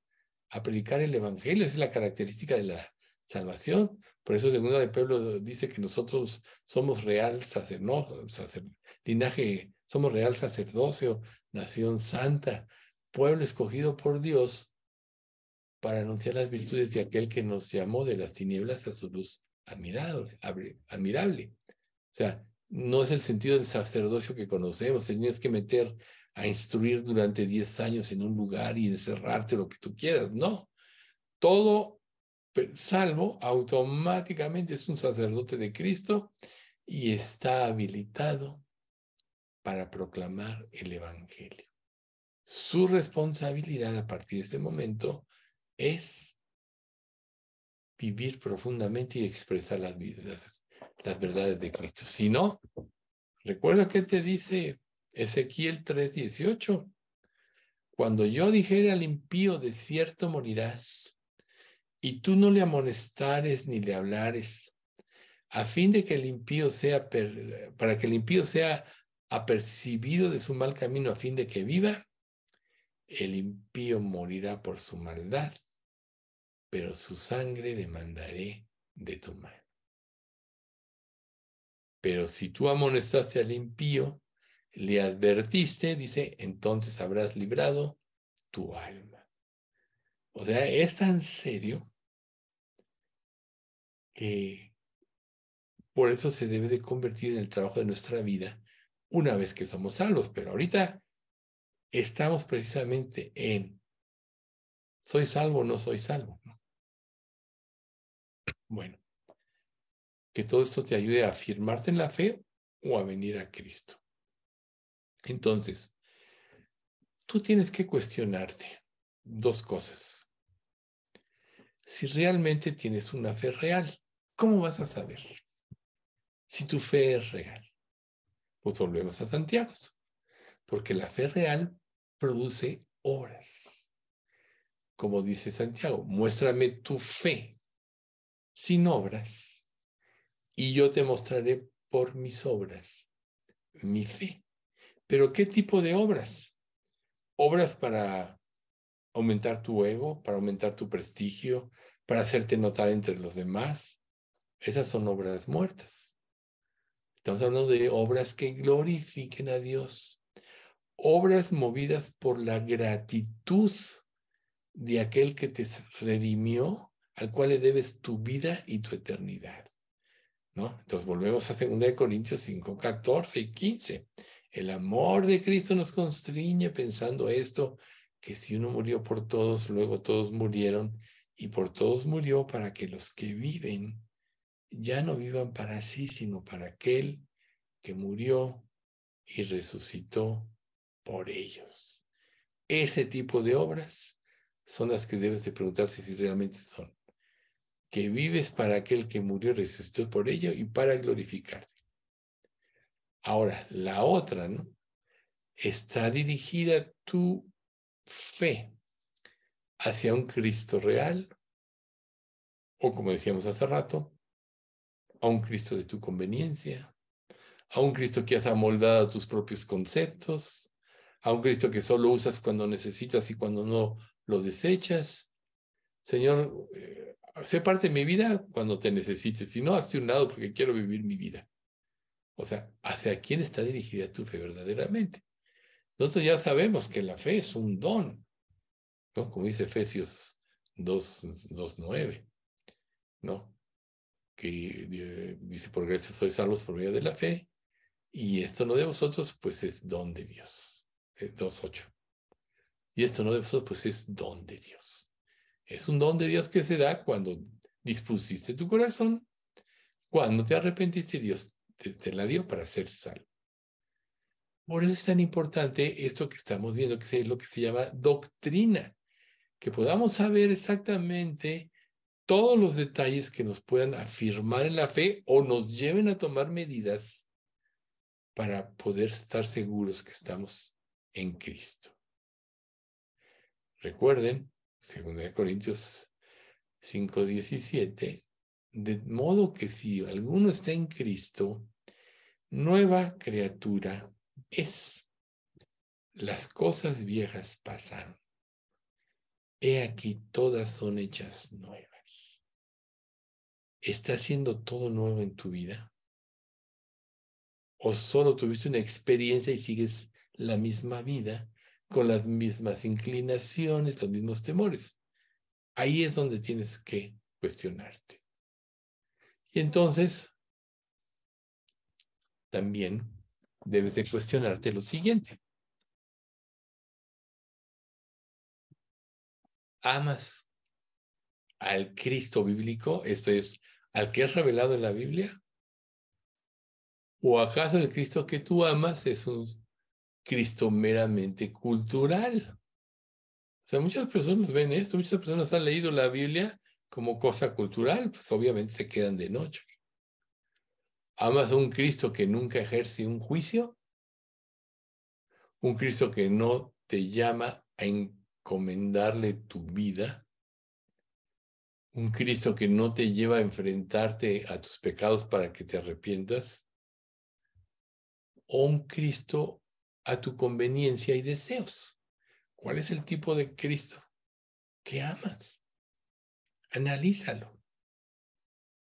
a predicar el Evangelio. Esa es la característica de la salvación. Por eso, segundo de Pueblo dice que nosotros somos real sacerdocio, linaje, somos real sacerdocio, nación santa, pueblo escogido por Dios para anunciar las virtudes de aquel que nos llamó de las tinieblas a su luz admirable. admirable. O sea, no es el sentido del sacerdocio que conocemos, tenías que meter a instruir durante 10 años en un lugar y encerrarte lo que tú quieras, no. Todo salvo automáticamente es un sacerdote de Cristo y está habilitado para proclamar el Evangelio. Su responsabilidad a partir de este momento es vivir profundamente y expresar las, las verdades de Cristo. Si no, recuerda que te dice Ezequiel 3:18. Cuando yo dijera al impío, de cierto morirás, y tú no le amonestares ni le hablares, a fin de que el impío sea, para que el impío sea apercibido de su mal camino a fin de que viva, el impío morirá por su maldad, pero su sangre demandaré de tu mano. Pero si tú amonestaste al impío, le advertiste, dice, entonces habrás librado tu alma. O sea, es tan serio que por eso se debe de convertir en el trabajo de nuestra vida una vez que somos salvos. Pero ahorita estamos precisamente en, ¿soy salvo o no soy salvo? Bueno, que todo esto te ayude a afirmarte en la fe o a venir a Cristo. Entonces, tú tienes que cuestionarte dos cosas. Si realmente tienes una fe real, ¿cómo vas a saber si tu fe es real? Pues volvemos a Santiago, porque la fe real produce obras. Como dice Santiago, muéstrame tu fe sin obras y yo te mostraré por mis obras mi fe. Pero ¿qué tipo de obras? Obras para aumentar tu ego, para aumentar tu prestigio, para hacerte notar entre los demás. Esas son obras muertas. Estamos hablando de obras que glorifiquen a Dios. Obras movidas por la gratitud de aquel que te redimió, al cual le debes tu vida y tu eternidad. ¿No? Entonces volvemos a 2 Corintios 5, 14 y 15. El amor de Cristo nos constriñe pensando esto, que si uno murió por todos, luego todos murieron, y por todos murió para que los que viven ya no vivan para sí, sino para aquel que murió y resucitó por ellos. Ese tipo de obras son las que debes de preguntarse si realmente son. Que vives para aquel que murió y resucitó por ello y para glorificarte. Ahora, la otra, ¿no? Está dirigida tu fe hacia un Cristo real, o como decíamos hace rato, a un Cristo de tu conveniencia, a un Cristo que has amoldado a tus propios conceptos, a un Cristo que solo usas cuando necesitas y cuando no lo desechas. Señor, eh, sé parte de mi vida cuando te necesites, si no, hazte un lado porque quiero vivir mi vida. O sea, ¿hacia quién está dirigida tu fe verdaderamente? Nosotros ya sabemos que la fe es un don, ¿no? Como dice Efesios 2.9, ¿no? Que eh, dice, por gracia sois salvos por medio de la fe, y esto no de vosotros, pues es don de Dios. 2.8. Eh, y esto no de vosotros, pues es don de Dios. Es un don de Dios que se da cuando dispusiste tu corazón, cuando te arrepentiste, Dios te, la dio para ser salvo. Por eso es tan importante esto que estamos viendo, que es lo que se llama doctrina, que podamos saber exactamente todos los detalles que nos puedan afirmar en la fe o nos lleven a tomar medidas para poder estar seguros que estamos en Cristo. Recuerden, 2 Corintios 5:17, de modo que si alguno está en Cristo, nueva criatura es. Las cosas viejas pasaron. He aquí todas son hechas nuevas. ¿Está haciendo todo nuevo en tu vida? ¿O solo tuviste una experiencia y sigues la misma vida con las mismas inclinaciones, los mismos temores? Ahí es donde tienes que cuestionarte. Y entonces, también debes de cuestionarte lo siguiente. ¿Amas al Cristo bíblico? Esto es, al que es revelado en la Biblia. ¿O acaso el Cristo que tú amas es un Cristo meramente cultural? O sea, muchas personas ven esto, muchas personas han leído la Biblia como cosa cultural, pues obviamente se quedan de noche. ¿Amas a un Cristo que nunca ejerce un juicio? ¿Un Cristo que no te llama a encomendarle tu vida? ¿Un Cristo que no te lleva a enfrentarte a tus pecados para que te arrepientas? ¿O un Cristo a tu conveniencia y deseos? ¿Cuál es el tipo de Cristo que amas? Analízalo.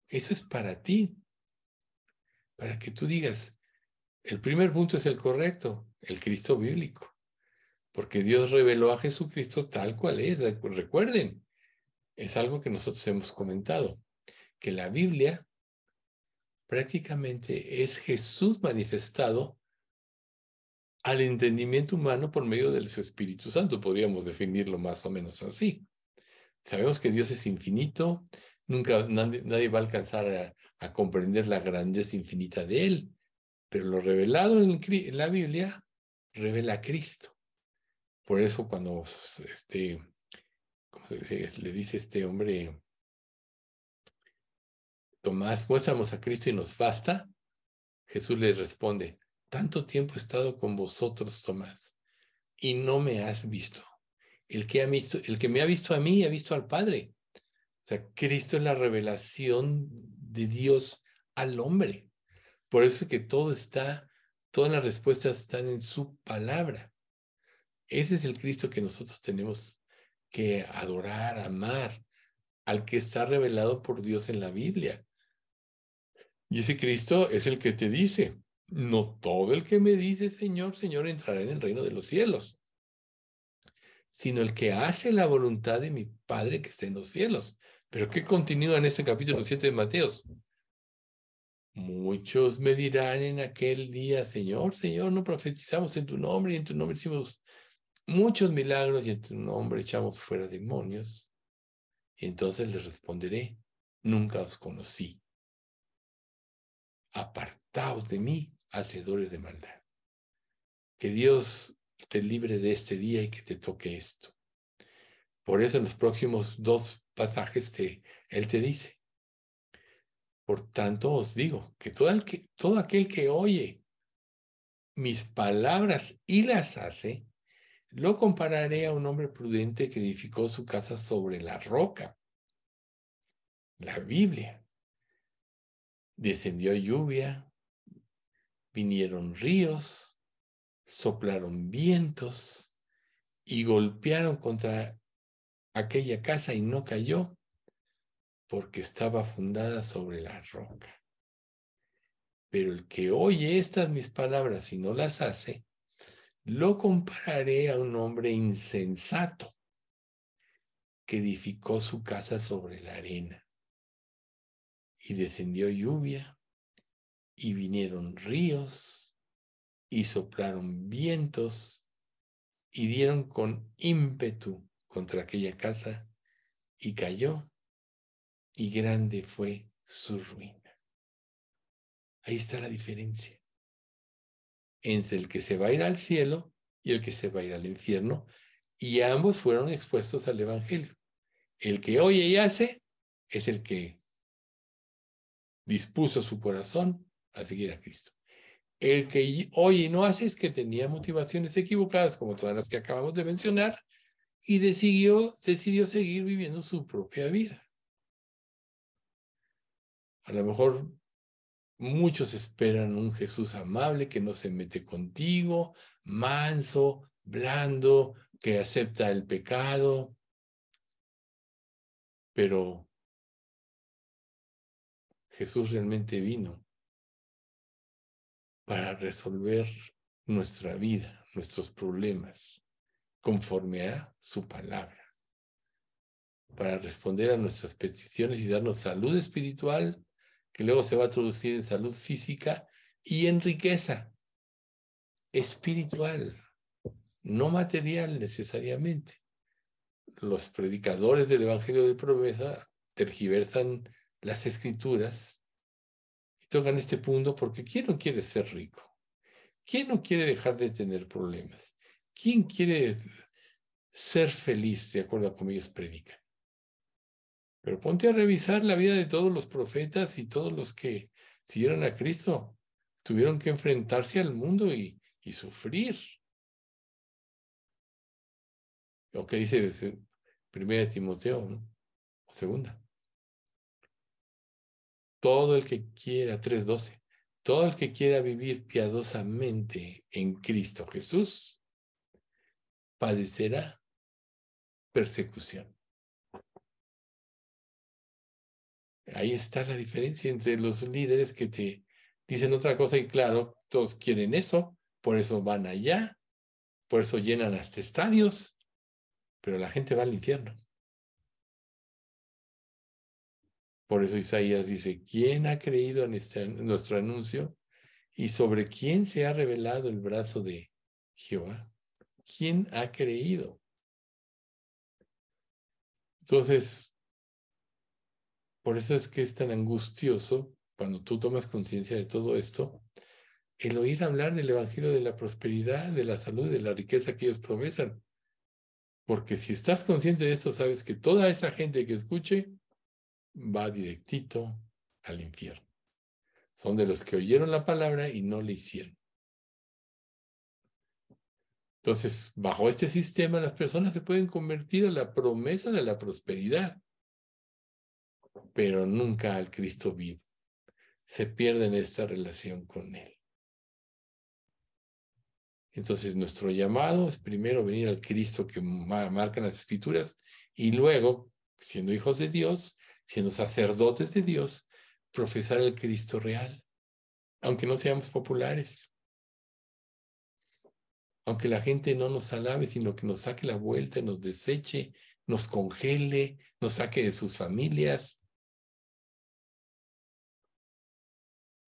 Eso es para ti para que tú digas, el primer punto es el correcto, el Cristo bíblico, porque Dios reveló a Jesucristo tal cual es. Recuerden, es algo que nosotros hemos comentado, que la Biblia prácticamente es Jesús manifestado al entendimiento humano por medio de su Espíritu Santo, podríamos definirlo más o menos así. Sabemos que Dios es infinito, nunca nadie, va a alcanzar a, comprender la grandeza infinita de Él. Pero lo revelado en, la Biblia revela a Cristo. Por eso cuando este, le dice este hombre, Tomás, muéstranos a Cristo y nos basta, Jesús le responde, tanto tiempo he estado con vosotros, Tomás, y no me has visto. El que, ha visto, el que me ha visto a mí ha visto al Padre. O sea, Cristo es la revelación de Dios al hombre. Por eso es que todo está, todas las respuestas están en su palabra. Ese es el Cristo que nosotros tenemos que adorar, amar, al que está revelado por Dios en la Biblia. Y ese Cristo es el que te dice, no todo el que me dice Señor, Señor entrará en el reino de los cielos, sino el que hace la voluntad de mi Padre que está en los cielos. Pero ¿qué continúa en este capítulo 7 de Mateos? Muchos me dirán en aquel día, Señor, Señor, no profetizamos en tu nombre y en tu nombre hicimos muchos milagros y en tu nombre echamos fuera demonios. Y entonces les responderé, nunca os conocí apartaos de mí, hacedores de maldad. Que Dios te libre de este día y que te toque esto. Por eso en los próximos dos pasajes te, Él te dice, por tanto os digo que todo, que todo aquel que oye mis palabras y las hace, lo compararé a un hombre prudente que edificó su casa sobre la roca. La Biblia descendió lluvia, vinieron ríos, soplaron vientos y golpearon contra aquella casa y no cayó porque estaba fundada sobre la roca. Pero el que oye estas mis palabras y no las hace, lo compararé a un hombre insensato que edificó su casa sobre la arena y descendió lluvia, y vinieron ríos, y soplaron vientos, y dieron con ímpetu contra aquella casa, y cayó, y grande fue su ruina. Ahí está la diferencia entre el que se va a ir al cielo y el que se va a ir al infierno, y ambos fueron expuestos al Evangelio. El que oye y hace es el que dispuso su corazón a seguir a Cristo. El que hoy no hace es que tenía motivaciones equivocadas, como todas las que acabamos de mencionar, y decidió, decidió seguir viviendo su propia vida. A lo mejor muchos esperan un Jesús amable que no se mete contigo, manso, blando, que acepta el pecado, pero Jesús realmente vino para resolver nuestra vida, nuestros problemas, conforme a su palabra, para responder a nuestras peticiones y darnos salud espiritual, que luego se va a traducir en salud física y en riqueza espiritual, no material necesariamente. Los predicadores del Evangelio de promesa tergiversan las escrituras y tocan este punto porque ¿quién no quiere ser rico? ¿Quién no quiere dejar de tener problemas? ¿Quién quiere ser feliz de acuerdo a como ellos predican? Pero ponte a revisar la vida de todos los profetas y todos los que siguieron a Cristo. Tuvieron que enfrentarse al mundo y, sufrir. Lo que dice primera Timoteo. O segunda. Todo el que quiera, 3.12, todo el que quiera vivir piadosamente en Cristo Jesús, padecerá persecución. Ahí está la diferencia entre los líderes que te dicen otra cosa y claro, todos quieren eso, por eso van allá, por eso llenan hasta estadios, pero la gente va al infierno. Por eso Isaías dice, ¿quién ha creído en, este, nuestro anuncio? ¿Y sobre quién se ha revelado el brazo de Jehová? ¿Quién ha creído? Entonces, por eso es que es tan angustioso cuando tú tomas conciencia de todo esto, el oír hablar del Evangelio de la prosperidad, de la salud, de la riqueza que ellos promesan. Porque si estás consciente de esto, sabes que toda esa gente que escuche va directito al infierno. Son de los que oyeron la palabra y no le hicieron. Entonces, bajo este sistema, las personas se pueden convertir a la promesa de la prosperidad, pero nunca al Cristo vivo. Se pierden esta relación con Él. Entonces, nuestro llamado es primero venir al Cristo que marcan las Escrituras y luego, siendo hijos de Dios, siendo sacerdotes de Dios, profesar el Cristo real, aunque no seamos populares, aunque la gente no nos alabe, sino que nos saque la vuelta, nos deseche, nos congele, nos saque de sus familias.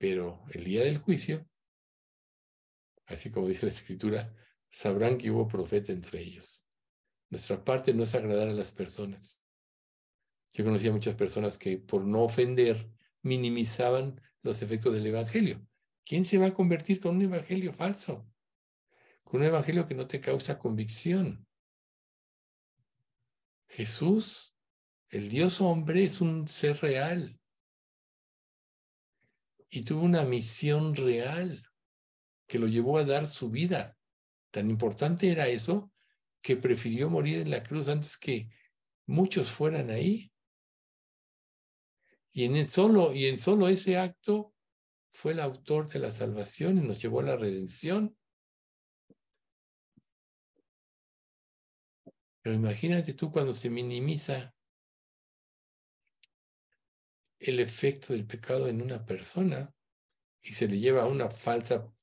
Pero el día del juicio, así como dice la escritura, sabrán que hubo profeta entre ellos. Nuestra parte no es agradar a las personas. Yo conocía muchas personas que por no ofender minimizaban los efectos del Evangelio. ¿Quién se va a convertir con un Evangelio falso? Con un Evangelio que no te causa convicción. Jesús, el Dios hombre, es un ser real. Y tuvo una misión real que lo llevó a dar su vida. Tan importante era eso que prefirió morir en la cruz antes que muchos fueran ahí. Y en solo, y en solo ese acto fue el autor de la salvación y nos llevó a la redención. Pero imagínate tú cuando se minimiza el efecto del pecado en una persona y se le lleva a una falsa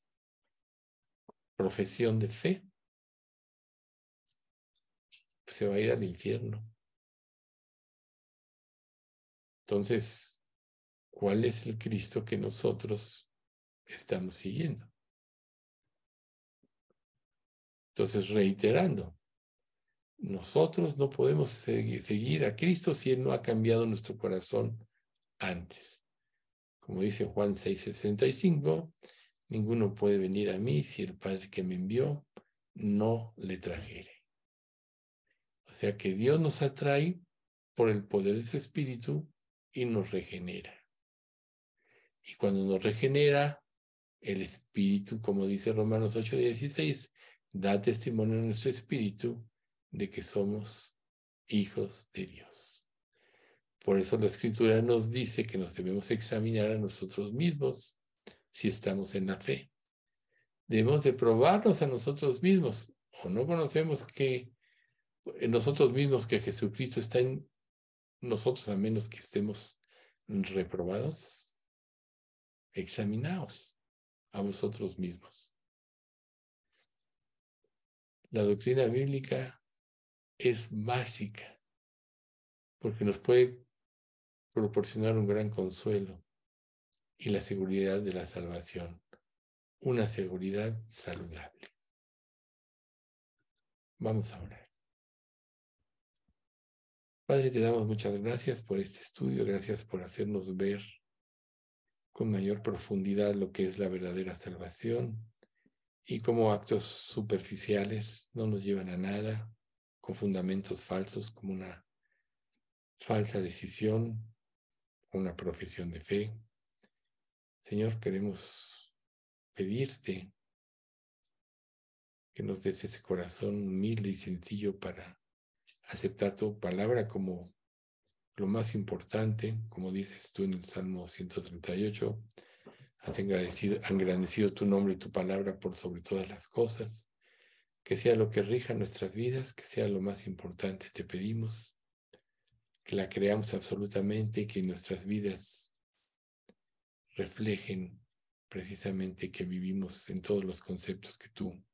profesión de fe, se va a ir al infierno. Entonces, ¿cuál es el Cristo que nosotros estamos siguiendo? Entonces, reiterando, nosotros no podemos seguir a Cristo si Él no ha cambiado nuestro corazón antes. Como dice Juan 6:65, Ninguno puede venir a mí si el Padre que me envió no le trajere. O sea que Dios nos atrae por el poder de su Espíritu y nos regenera. Y cuando nos regenera, el Espíritu, como dice Romanos 8:16, da testimonio a nuestro Espíritu de que somos hijos de Dios. Por eso la Escritura nos dice que nos debemos examinar a nosotros mismos si estamos en la fe. Debemos de probarnos a nosotros mismos o no conocemos que nosotros mismos que Jesucristo está en nosotros a menos que estemos reprobados. Examinaos a vosotros mismos. La doctrina bíblica es básica porque nos puede proporcionar un gran consuelo y la seguridad de la salvación, una seguridad saludable. Vamos a orar. Padre, te damos muchas gracias por este estudio, gracias por hacernos ver con mayor profundidad lo que es la verdadera salvación y cómo actos superficiales no nos llevan a nada, con fundamentos falsos como una falsa decisión, una profesión de fe, Señor, queremos pedirte que nos des ese corazón humilde y sencillo para aceptar tu palabra como lo más importante, como dices tú en el Salmo 138, has engrandecido, tu nombre y tu palabra por sobre todas las cosas, que sea lo que rija nuestras vidas, que sea lo más importante, te pedimos, que la creamos absolutamente y que nuestras vidas reflejen precisamente que vivimos en todos los conceptos que tú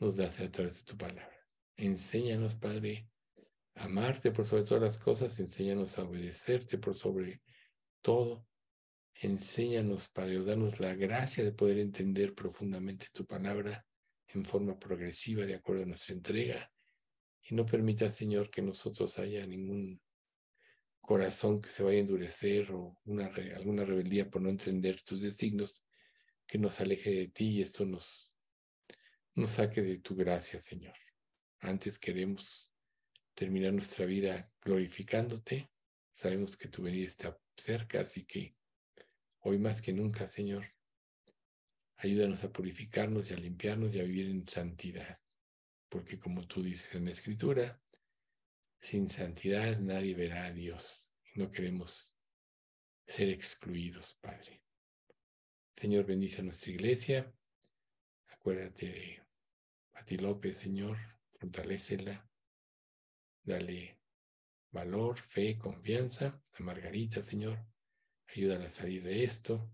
nos das a través de tu palabra. Enséñanos, Padre, a amarte por sobre todas las cosas, enséñanos a obedecerte por sobre todo. Enséñanos, Padre, o danos la gracia de poder entender profundamente tu palabra en forma progresiva de acuerdo a nuestra entrega. Y no permita, Señor, que nosotros haya ningún corazón que se vaya a endurecer o una, alguna rebeldía por no entender tus designios, que nos aleje de ti y esto nos, nos saque de tu gracia, Señor. Antes queremos terminar nuestra vida glorificándote. Sabemos que tu venida está cerca, así que hoy más que nunca, Señor, ayúdanos a purificarnos y a limpiarnos y a vivir en santidad. Porque como tú dices en la Escritura, sin santidad nadie verá a Dios. No queremos ser excluidos, Padre. Señor, bendice a nuestra iglesia. Acuérdate de Pati López, Señor. Fortalécela. Dale valor, fe, confianza. A Margarita, Señor. ayúdala a salir de esto,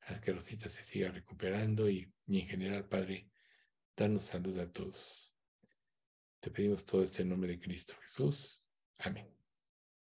haz que Rosita se siga recuperando y, y en general, Padre, danos salud a todos. Te pedimos todo esto en nombre de Cristo Jesús. Amén.